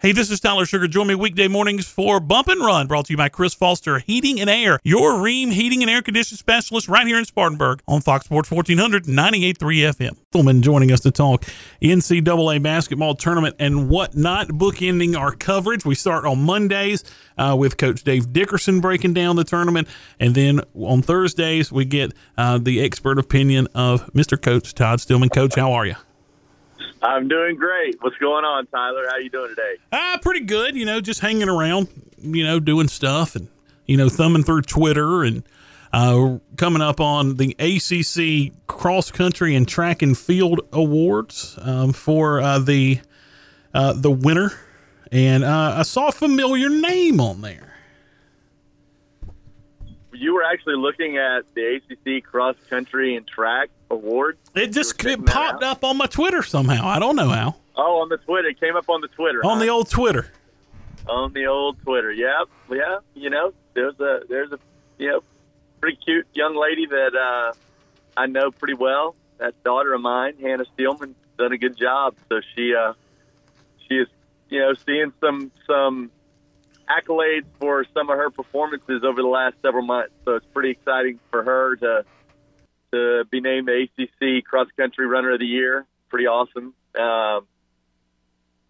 Hey, this is Tyler Sugar. Join me weekday mornings for Bump and Run, brought to you by Chris Foster Heating and Air, your Rheem heating and air conditioning specialist right here in Spartanburg on Fox Sports 1400, 98.3 FM. Gentlemen joining us to talk NCAA basketball tournament and whatnot, bookending our coverage. We start on Mondays uh, with Coach Dave Dickerson breaking down the tournament, and then on Thursdays we get uh, the expert opinion of Mr. Coach Todd Steelman. Coach, how are you? I'm doing great. What's going on, Tyler? How you doing today? Ah, pretty good. You know, just hanging around. You know, doing stuff and you know thumbing through Twitter and uh, coming up on the ACC Cross Country and Track and Field Awards um, for uh, the uh, the winner, and uh, I saw a familiar name on there. You were actually looking at the ACC Cross Country and Track Award. It just it popped up on my Twitter somehow. I don't know how. Oh, on the Twitter. It came up on the Twitter. On huh? the old Twitter. On the old Twitter. Yep. Yeah. You know, there's a there's a you know pretty cute young lady that uh, I know pretty well. That daughter of mine, Hannah Steelman, done a good job. So she uh, she is you know seeing some some accolades for some of her performances over the last several months. So it's pretty exciting for her to to be named the ACC Cross Country Runner of the Year. Pretty awesome. Um,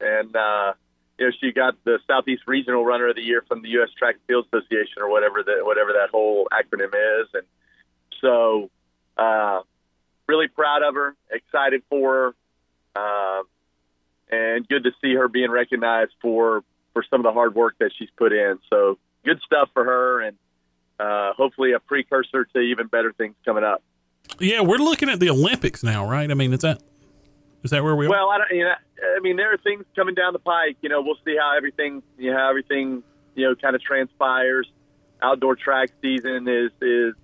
and uh, you know, she got the Southeast Regional Runner of the Year from the U.S. Track and Field Association, or whatever that whatever that whole acronym is. And so, uh, really proud of her, excited for her, uh, and good to see her being recognized for for some of the hard work that she's put in. So, good stuff for her, and uh, hopefully a precursor to even better things coming up. Yeah, we're looking at the Olympics now, right? I mean, is that is that where we are? Well, I don't. You know, I mean, there are things coming down the pike. You know, we'll see how everything, you know, how everything, you know, kind of transpires. Outdoor track season is is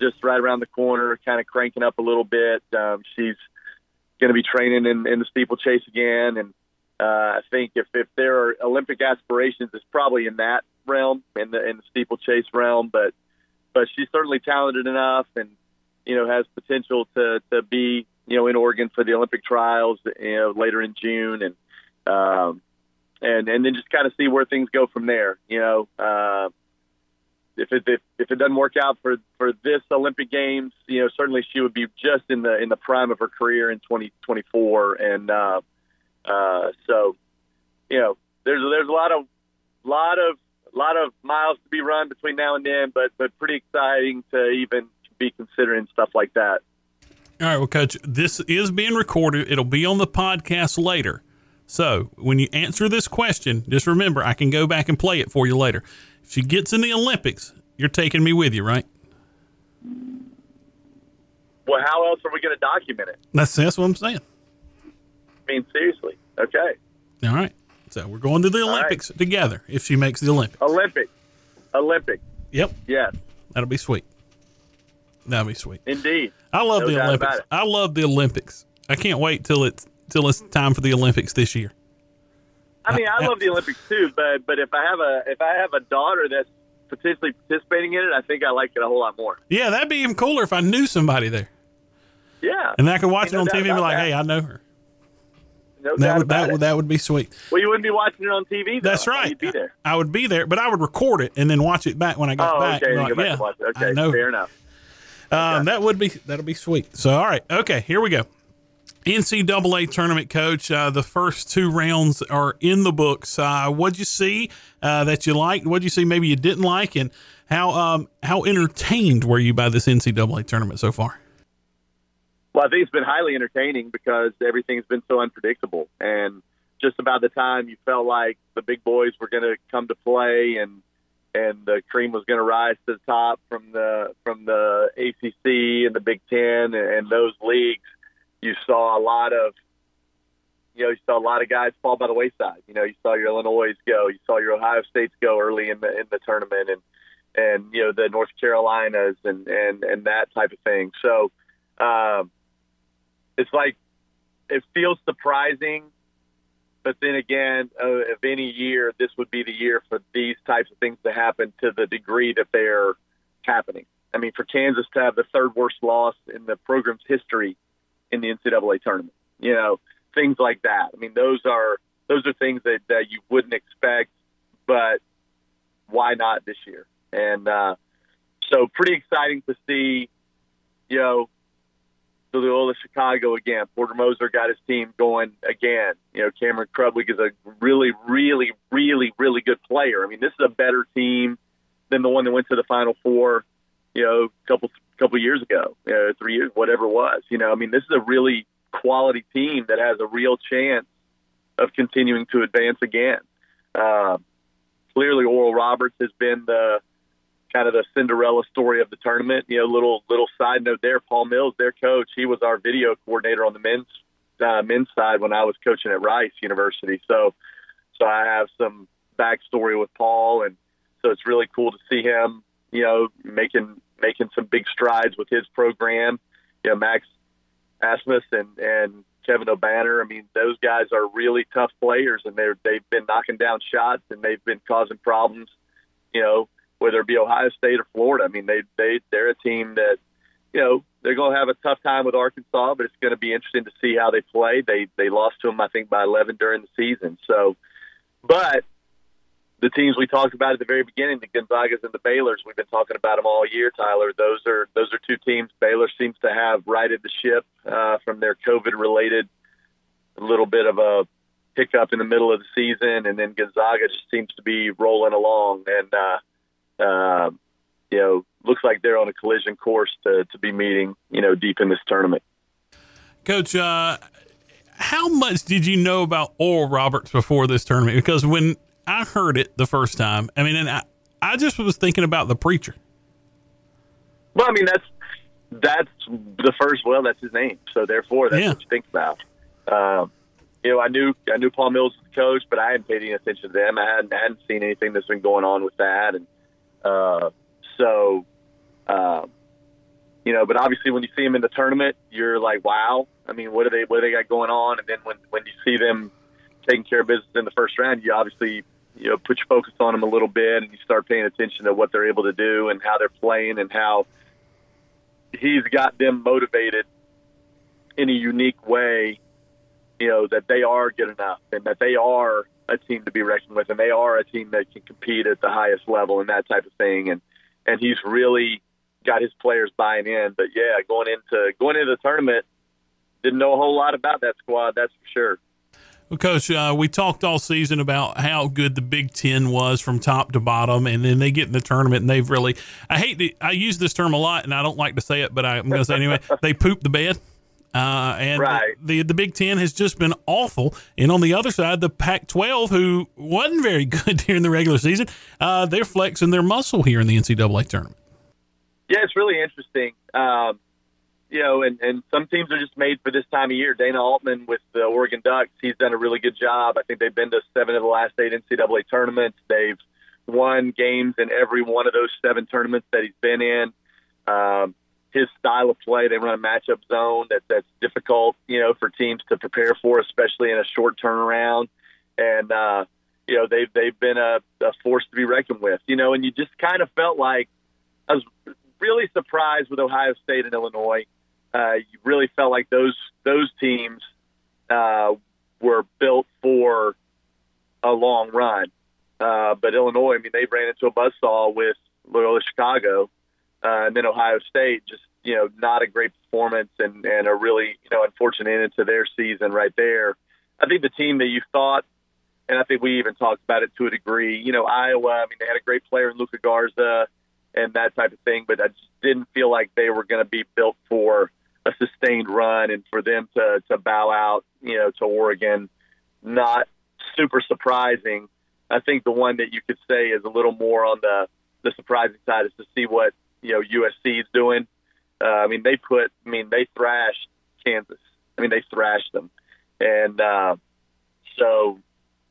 just right around the corner, kind of cranking up a little bit. Um, she's going to be training in, in the steeplechase again, and uh, I think if if there are Olympic aspirations, it's probably in that realm, in the in the steeplechase realm. But but she's certainly talented enough, and you know, has potential to to be you know in Oregon for the Olympic trials you know later in June and um, and and then just kind of see where things go from there. You know, uh, if it if, if it doesn't work out for for this Olympic Games, you know certainly she would be just in the in the prime of her career in 2024, and uh, uh, so you know there's there's a lot of lot of lot of miles to be run between now and then, but but pretty exciting to even be considering stuff like that. All right, well, Coach, this is being recorded. It'll be on the podcast later. So when you answer this question, just remember I can go back and play it for you later. If she gets in the Olympics, you're taking me with you, right? Well, how else are we going to document it? That's that's what I'm saying. I mean, seriously. Okay. All right. So we're going to the Olympics right. together if she makes the Olympics. Olympic. Olympic. Yep. Yes. That'll be sweet. That'd be sweet. Indeed. I love no the Olympics. I love the Olympics. I can't wait till it's till it's time for the Olympics this year. I mean, I, I love the Olympics too, but but if I have a if I have a daughter that's potentially participating in it, I think I like it a whole lot more. Yeah, that'd be even cooler if I knew somebody there. Yeah, and I could watch it on TV and be like, that. "Hey, I know her." No that would that would that would be sweet. Well, you wouldn't be watching it on TV. Though. That's right. You'd be there. I would be there, but I would record it and then watch it back when I got oh, back. Okay, like, go back yeah, it. Okay, I know. fair enough. Um, that would be that'll be sweet. So, all right, okay, here we go. NCAA tournament coach. Uh, the first two rounds are in the books. Uh, what'd you see uh, that you liked? What'd you see maybe you didn't like, and how um, how entertained were you by this NCAA tournament so far? Well, I think it's been highly entertaining because everything's been so unpredictable, and just about the time you felt like the big boys were going to come to play and and the cream was going to rise to the top from the from the ACC and the Big Ten and, and those leagues. You saw a lot of, you know, you saw a lot of guys fall by the wayside. You know, you saw your Illinois go, you saw your Ohio States go early in the in the tournament, and and you know the North Carolinas and and and that type of thing. So, um, it's like it feels surprising but then again, uh, if any year, this would be the year for these types of things to happen to the degree that they're happening. I mean, for Kansas to have the third worst loss in the program's history in the NCAA tournament, you know, things like that. I mean, those are those are things that, that you wouldn't expect, but why not this year? And uh, so, pretty exciting to see, you know, the Loyola Chicago again. Porter Moser got his team going again. You know, Cameron Krutwig is a really, really, really, really good player. I mean, this is a better team than the one that went to the Final Four. You know, a couple couple years ago, you know, three years, whatever it was. You know, I mean, this is a really quality team that has a real chance of continuing to advance again. Uh, clearly, Oral Roberts has been the kind of the Cinderella story of the tournament. You know, little little side note there. Paul Mills, their coach, he was our video coordinator on the men's uh, men's side when I was coaching at Rice University. So, so I have some backstory with Paul, and so it's really cool to see him. You know, making making some big strides with his program. You know, Max Abmas and and Kevin Obanor. I mean, those guys are really tough players, and they're they've been knocking down shots and they've been causing problems. You know, whether it be Ohio State or Florida. I mean, they they they're a team that you know they're going to have a tough time with Arkansas, but it's going to be interesting to see how they play. They they lost to them, I think, by 11 during the season. So, but the teams we talked about at the very beginning, the Gonzagas and the Baylor's, we've been talking about them all year, Tyler. Those are those are two teams. Baylor seems to have righted the ship uh, from their COVID-related little bit of a hiccup in the middle of the season, and then Gonzaga just seems to be rolling along. And uh, uh, you know, looks like they're on a collision course to, to be meeting, you know, deep in this tournament. Coach, uh, how much did you know about Oral Roberts before this tournament? Because when I heard it the first time, I mean, and I, I just was thinking about the preacher. Well, I mean, that's that's the first. Well, that's his name, so therefore, that's yeah. what you think about. Um, you know, I knew I knew Paul Mills was the coach, but I hadn't paid any attention to them. I hadn't I hadn't seen anything that's been going on with that, and uh, so, uh, you know, but obviously when you see them in the tournament, you're like, wow. I mean, what do they what do they got going on? And then when when you see them taking care of business in the first round, you obviously you know put your focus on them a little bit, and you start paying attention to what they're able to do and how they're playing and how he's got them motivated in a unique way. You know that they are good enough and that they are a team to be reckoned with, and they are a team that can compete at the highest level and that type of thing. And and he's really got his players buying in. But yeah, going into going into the tournament, didn't know a whole lot about that squad. That's for sure. Well, Coach, uh, we talked all season about how good the Big Ten was from top to bottom, and then they get in the tournament and they've really. I hate to, I use this term a lot, and I don't like to say it, but I'm going to say anyway. they poop the bed. Uh, and right. the, the Big Ten has just been awful. And on the other side, the Pac-12, who wasn't very good during the regular season, uh, they're flexing their muscle here in the NCAA tournament. Yeah, it's really interesting. Um, you know, and, and some teams are just made for this time of year. Dana Altman with the Oregon Ducks, he's done a really good job. I think they've been to seven of the last eight NCAA tournaments. They've won games in every one of those seven tournaments that he's been in. Um, his style of play. They run a matchup zone that that's difficult, you know, for teams to prepare for, especially in a short turnaround. And uh, you know, they've they've been a, a force to be reckoned with. You know, and you just kind of felt like I was really surprised with Ohio State and Illinois. Uh, you really felt like those those teams uh, were built for a long run. Uh, but Illinois, I mean, they ran into a buzzsaw with Loyola Chicago, uh, and then Ohio State just you know not a great performance and and a really you know unfortunate end to their season right there. I think the team that you thought, and I think we even talked about it to a degree. You know, Iowa. I mean, they had a great player in Luka Garza and that type of thing, but I just didn't feel like they were going to be built for a sustained run and for them to to bow out. You know, to Oregon, not super surprising. I think the one that you could say is a little more on the the surprising side is to see what you know USC is doing. Uh, I mean, they put, I mean, they thrashed Kansas. I mean, they thrashed them, and uh, so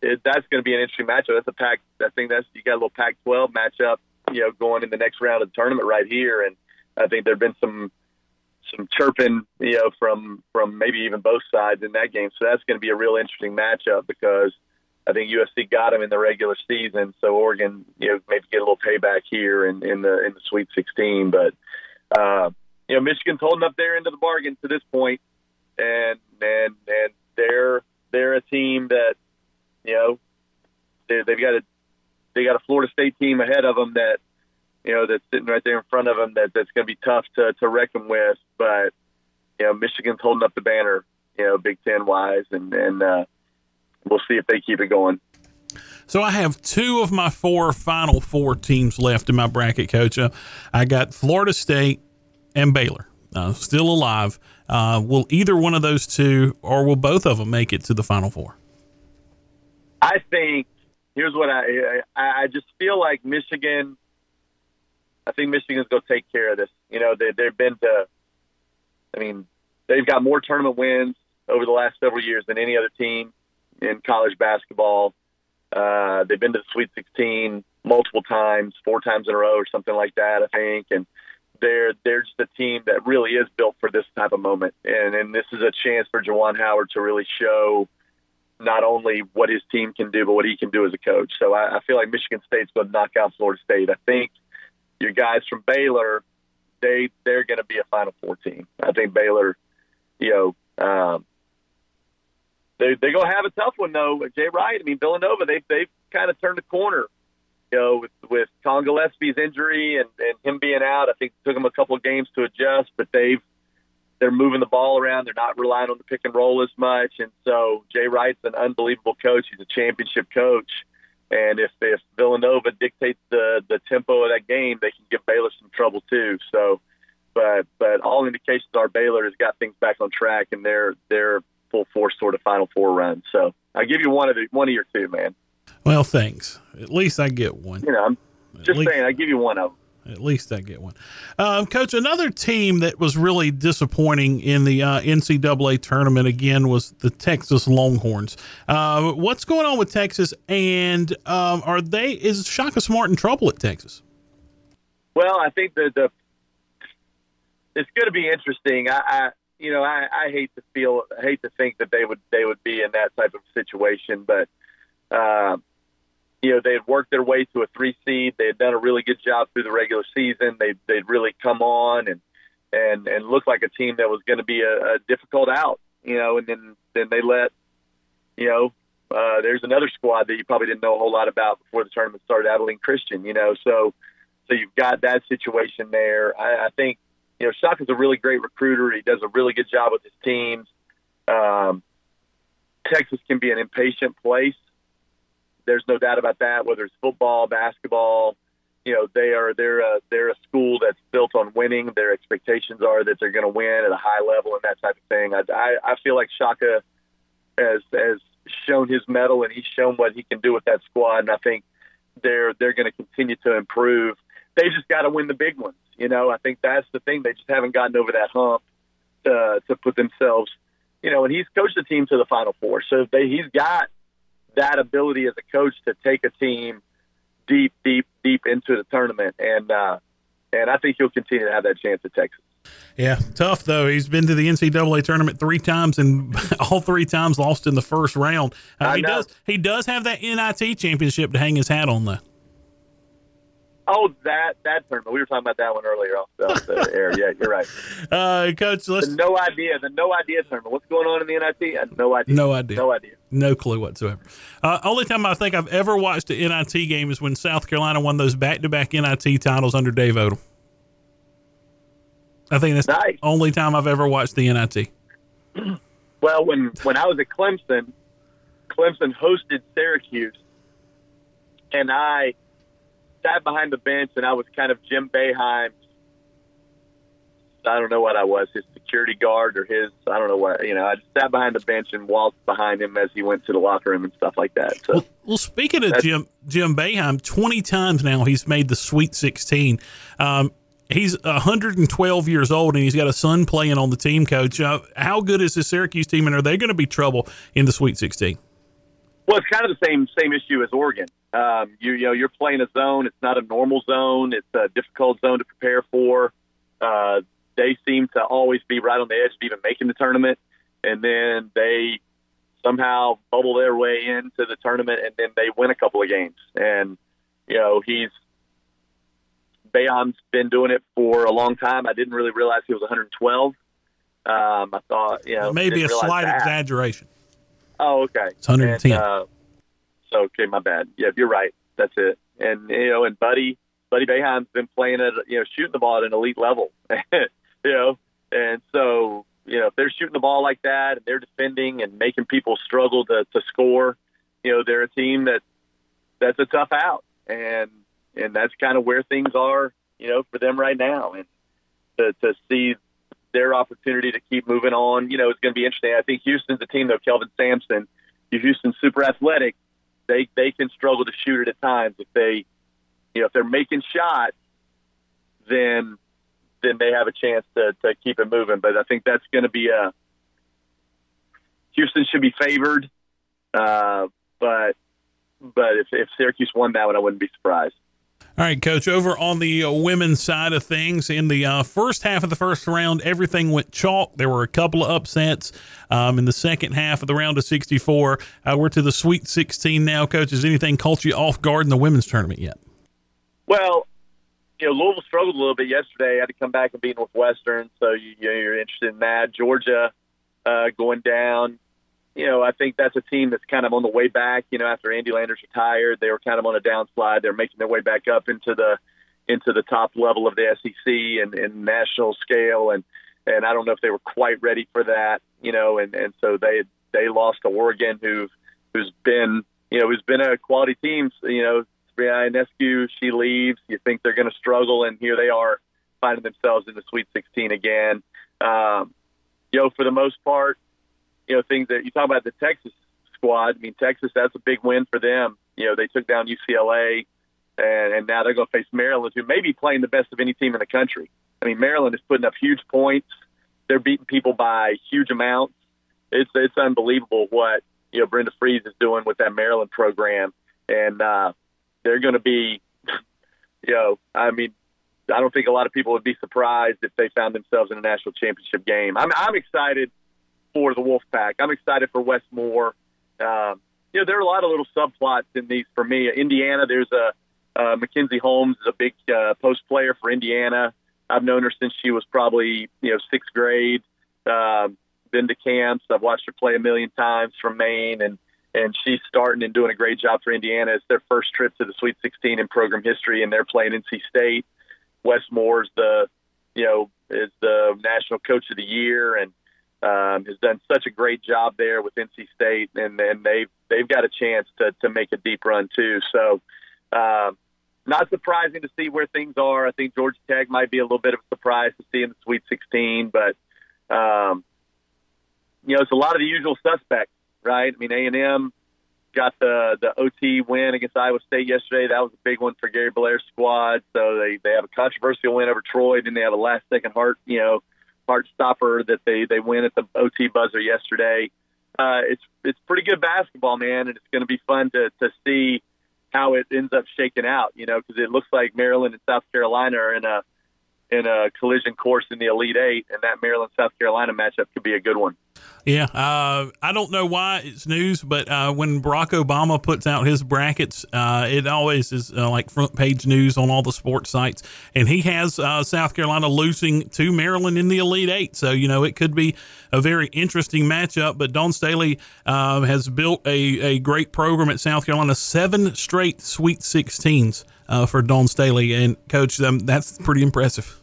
it, that's going to be an interesting matchup. That's a pack. I think that's you got a little Pac-12 matchup, you know, going in the next round of the tournament right here, and I think there've been some some chirping, you know, from from maybe even both sides in that game. So that's going to be a real interesting matchup because I think USC got them in the regular season, so Oregon, you know, maybe get a little payback here in, in the in the Sweet 16. But uh, you know, Michigan's holding up their end of the bargain to this point, and and and they're they're a team that you know, they, they've got a they got a Florida State team ahead of them that you know that's sitting right there in front of them that that's going to be tough to to reckon with. But you know, Michigan's holding up the banner, you know, Big Ten wise, and and uh, we'll see if they keep it going. So I have two of my four Final Four teams left in my bracket, Coach. Uh, I got Florida State and Baylor. Uh, still alive. Uh, will either one of those two, or will both of them, make it to the Final Four? I think here's what I I, I just feel like Michigan. I think Michigan's going to take care of this. You know, they, they've been to. I mean, they've got more tournament wins over the last several years than any other team in college basketball. Uh, they've been to the Sweet 16 multiple times, four times in a row, or something like that. I think, and they're they're just a team that really is built for this type of moment, and and this is a chance for Juwan Howard to really show not only what his team can do, but what he can do as a coach. So I, I feel like Michigan State's going to knock out Florida State. I think your guys from Baylor, they they're going to be a Final Four team. I think Baylor, you know, um, they going to have a tough one though. Jay Wright, I mean Villanova, they they've kind of turned the corner. You know, with with Collin Gillespie's injury and, and him being out, I think it took them a couple of games to adjust, but they've they're moving the ball around. They're not relying on the pick and roll as much. And so Jay Wright's an unbelievable coach. He's a championship coach. And if, if Villanova dictates the, the tempo of that game, they can give Baylor some trouble too. So, but, but all indications are Baylor has got things back on track and they're, they're full force sort of final four run. So I'll give you one of the, one of your two, man. Well, thanks. At least I get one. You know, I'm just least, saying, I give you one of them. At least I get one. Um, Coach, another team that was really disappointing in the uh, NCAA tournament again was the Texas Longhorns. Uh, what's going on with Texas, and um, are they is Shaka Smart in trouble at Texas? Well, I think that the it's going to be interesting. I, I you know I, I hate to feel I hate to think that they would they would be in that type of situation, but. Uh, you know, they had worked their way to a three seed. They had done a really good job through the regular season. They they'd really come on and and and looked like a team that was going to be a, a difficult out. You know, and then then they let you know uh, there's another squad that you probably didn't know a whole lot about before the tournament started, Abilene Christian. You know, so so you've got that situation there. I, I think you know Shaka is a really great recruiter. He does a really good job with his teams. Um, Texas can be an impatient place there's no doubt about that. Whether it's football, basketball, you know, they are they're a, they're a school that's built on winning. Their expectations are that they're going to win at a high level and that type of thing. I, I, I feel like Shaka has has shown his mettle and he's shown what he can do with that squad, and I think they're they're going to continue to improve. They just got to win the big ones. You know, I think that's the thing. They just haven't gotten over that hump to to put themselves. You know, and he's coached the team to the Final Four, so they, he's got that ability as a coach to take a team deep, deep, deep into the tournament, and uh, and I think he'll continue to have that chance at Texas. Yeah, tough though. He's been to the NCAA tournament three times, and all three times lost in the first round. Uh, he does. He does have that NIT championship to hang his hat on, though. Oh, that that tournament. We were talking about that one earlier off the, off the air. Yeah, you're right. Uh, Coach, let's. The no idea. The no idea tournament. What's going on in the NIT? No idea. No idea. No idea. No clue whatsoever. Uh, only time I think I've ever watched an NIT game is when South Carolina won those back-to-back NIT titles under Dave Odom. I think that's nice. the only time I've ever watched the NIT. Well, when when I was at Clemson, Clemson hosted Syracuse, and I sat behind the bench and I was kind of Jim Boeheim's. I don't know what I was, his security guard or his, I don't know what, you know, I just sat behind the bench and walked behind him as he went to the locker room and stuff like that. So, well, well speaking of Jim, Jim Boeheim, 20 times now he's made the Sweet 16. Um, he's 112 years old and he's got a son playing on the team coach. Uh, how good is the Syracuse team and are they going to be trouble in the Sweet 16? Well, it's kind of the same same issue as Oregon. Um, you, you know, you're playing a zone. It's not a normal zone. It's a difficult zone to prepare for. Uh, they seem to always be right on the edge of even making the tournament, and then they somehow bubble their way into the tournament, and then they win a couple of games. And you know, he's Boeheim's been doing it for a long time. I didn't really realize he was 112. Um, I thought, you know, maybe a slight that. exaggeration. Oh, okay. It's 110. And, uh, So okay, my bad. Yeah, you're right. That's it. And you know, and Buddy Buddy Boeheim's been playing at you know shooting the ball at an elite level. you know, and so you know if they're shooting the ball like that and they're defending and making people struggle to, to score, you know, they're a team that that's a tough out, and and that's kind of where things are, you know, for them right now. And to to see their opportunity to keep moving on, you know, it's going to be interesting. I think Houston's a team though. Kelvin Sampson, Houston's super athletic. They they can struggle to shoot it at times if they, you know, if they're making shots, then then they have a chance to to keep it moving. But I think that's going to be a Houston should be favored, uh, but but if, if Syracuse won that one, I wouldn't be surprised. All right, Coach. Over on the uh, women's side of things, in the uh, first half of the first round, everything went chalk. There were a couple of upsets. Um, in the second half of the round of 64, uh, we're to the Sweet 16 now, Coach. Has anything caught you off guard in the women's tournament yet? Well, you know, Louisville struggled a little bit yesterday. Had to come back and beat Northwestern, so you, you know, you're interested in that. Georgia uh, going down you know, I think that's a team that's kind of on the way back. You know, after Andy Landers retired, they were kind of on a downslide. They're making their way back up into the into the top level of the SEC and, and national scale, and and I don't know if they were quite ready for that. You know, and and so they they lost to Oregon, who who's been you know who's been a quality team. You know, Sabrina Ionescu, she leaves. You think they're going to struggle, and here they are finding themselves in the Sweet 16 again. Um, you know, for the most part, you know, things that you talk about the Texas squad. I mean, Texas, that's a big win for them. You know, they took down UCLA, and, and now they're going to face Maryland, who may be playing the best of any team in the country. I mean, Maryland is putting up huge points. They're beating people by huge amounts. It's it's unbelievable what you know Brenda Frese is doing with that Maryland program, and uh, they're going to be, you know, I mean, I don't think a lot of people would be surprised if they found themselves in a national championship game. I'm I'm excited for the Wolfpack. I'm excited for Wes Moore. Um, you know, there are a lot of little subplots in these for me. Indiana, there's a uh, Mackenzie Holmes is a big uh, post player for Indiana. I've known her since she was probably you know sixth grade. Uh, been to camps. I've watched her play a million times from Maine, and and she's starting and doing a great job for Indiana. It's their first trip to the Sweet 16 in program history, and they're playing NC State. Wes Moore's the you know is the national coach of the year, and um, has done such a great job there with NC State, and then they've they've got a chance to to make a deep run too. So, uh, not surprising to see where things are. I think Georgia Tech might be a little bit of a surprise to see in the Sweet 16, but um, you know it's a lot of the usual suspects, right? I mean, A and M got the the OT win against Iowa State yesterday. That was a big one for Gary Blair's squad. So they they have a controversial win over Troy, then they have a last second heart, you know heart stopper that they they win at the OT buzzer yesterday. Uh, it's it's pretty good basketball, man, and it's going to be fun to to see how it ends up shaking out. You know, because it looks like Maryland and South Carolina are in a in a collision course in the Elite Eight, and that Maryland South Carolina matchup could be a good one. Yeah, uh, I don't know why it's news, but uh, when Barack Obama puts out his brackets, uh, it always is uh, like front page news on all the sports sites. And he has uh, South Carolina losing to Maryland in the Elite Eight, so you know it could be a very interesting matchup. But Dawn Staley uh, has built a, a great program at South Carolina, seven straight Sweet 16s for Dawn Staley, and coach, um, that's pretty impressive.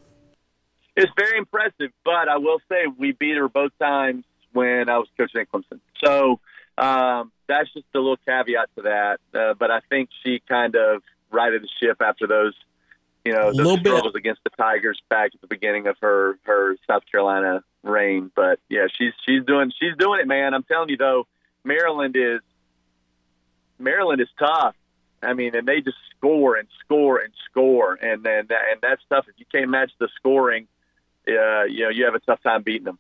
It's very impressive, but I will say we beat her both times when I was coaching at Clemson. So um, that's just a little caveat to that. Uh, but I think she kind of righted the ship after those, you know, those struggles bit. against the Tigers back at the beginning of her her South Carolina reign. But yeah, she's she's doing she's doing it, man. I'm telling you though, Maryland is Maryland is tough. I mean, and they just score and score and score, and then and that stuff. If you can't match the scoring, uh, you know, you have a tough time beating them.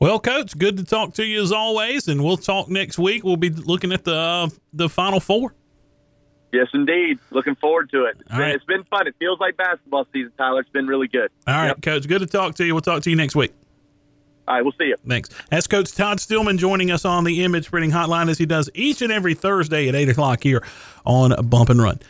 Well, Coach, good to talk to you as always, and we'll talk next week. We'll be looking at the uh, the Final Four. Yes, indeed. Looking forward to it. It's been, right. it's been, fun. It feels like basketball season, Tyler. It's been really good. All right, yep. Coach. Good to talk to you. We'll talk to you next week. All right, we'll see you. Thanks. That's Coach Todd Steelman joining us on the Image Printing Hotline as he does each and every Thursday at 8 o'clock here on Bump and Run.